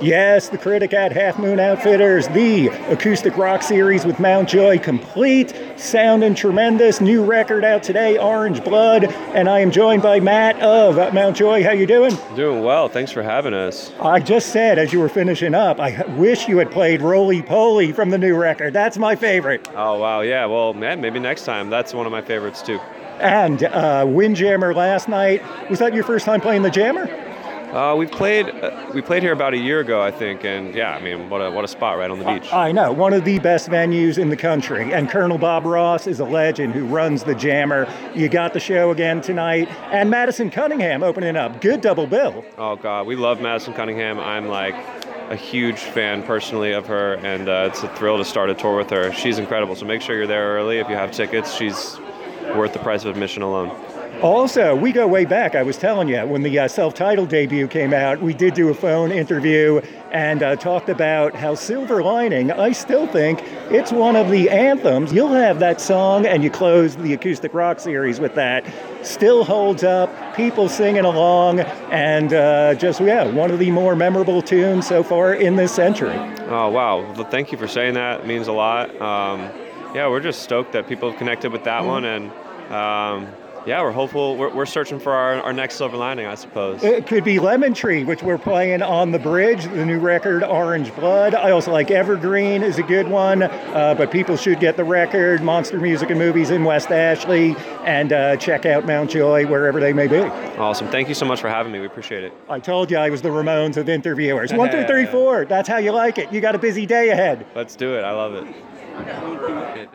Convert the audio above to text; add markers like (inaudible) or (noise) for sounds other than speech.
Yes, the Critic at Half Moon Outfitters, the acoustic rock series with Mt. Joy, complete, sounding tremendous. New record out today, Orange Blood, and I am joined by Matt of Mt. Joy. How you doing? Doing well. Thanks for having us. I just said as you were finishing up, I wish you had played Roly Poly from the new record. That's my favorite. Oh wow, yeah. Well, man, maybe next time. That's one of my favorites too. And uh, Windjammer last night. Was that your first time playing the Jammer? Uh, we played uh, we played here about a year ago, I think, and yeah, I mean, what a what a spot right on the beach. I know, one of the best venues in the country. And Colonel Bob Ross is a legend who runs the Jammer. You got the show again tonight, and Madison Cunningham opening up. Good double bill. Oh God, we love Madison Cunningham. I'm like a huge fan personally of her, and uh, it's a thrill to start a tour with her. She's incredible. So make sure you're there early if you have tickets. She's worth the price of admission alone. Also, we go way back. I was telling you, when the uh, self titled debut came out, we did do a phone interview and uh, talked about how Silver Lining, I still think it's one of the anthems. You'll have that song, and you close the acoustic rock series with that. Still holds up, people singing along, and uh, just, yeah, one of the more memorable tunes so far in this century. Oh, wow. Well, thank you for saying that. It means a lot. Um, yeah, we're just stoked that people have connected with that mm-hmm. one. and um, yeah, we're hopeful. We're, we're searching for our, our next silver lining, I suppose. It could be Lemon Tree, which we're playing on the bridge, the new record, Orange Blood. I also like Evergreen is a good one, uh, but people should get the record, Monster Music and Movies in West Ashley, and uh, check out Mt. Joy wherever they may be. Awesome. Thank you so much for having me. We appreciate it. I told you I was the Ramones of interviewers. One, two, three, (laughs) four. That's how you like it. You got a busy day ahead. Let's do it. I love it. Okay,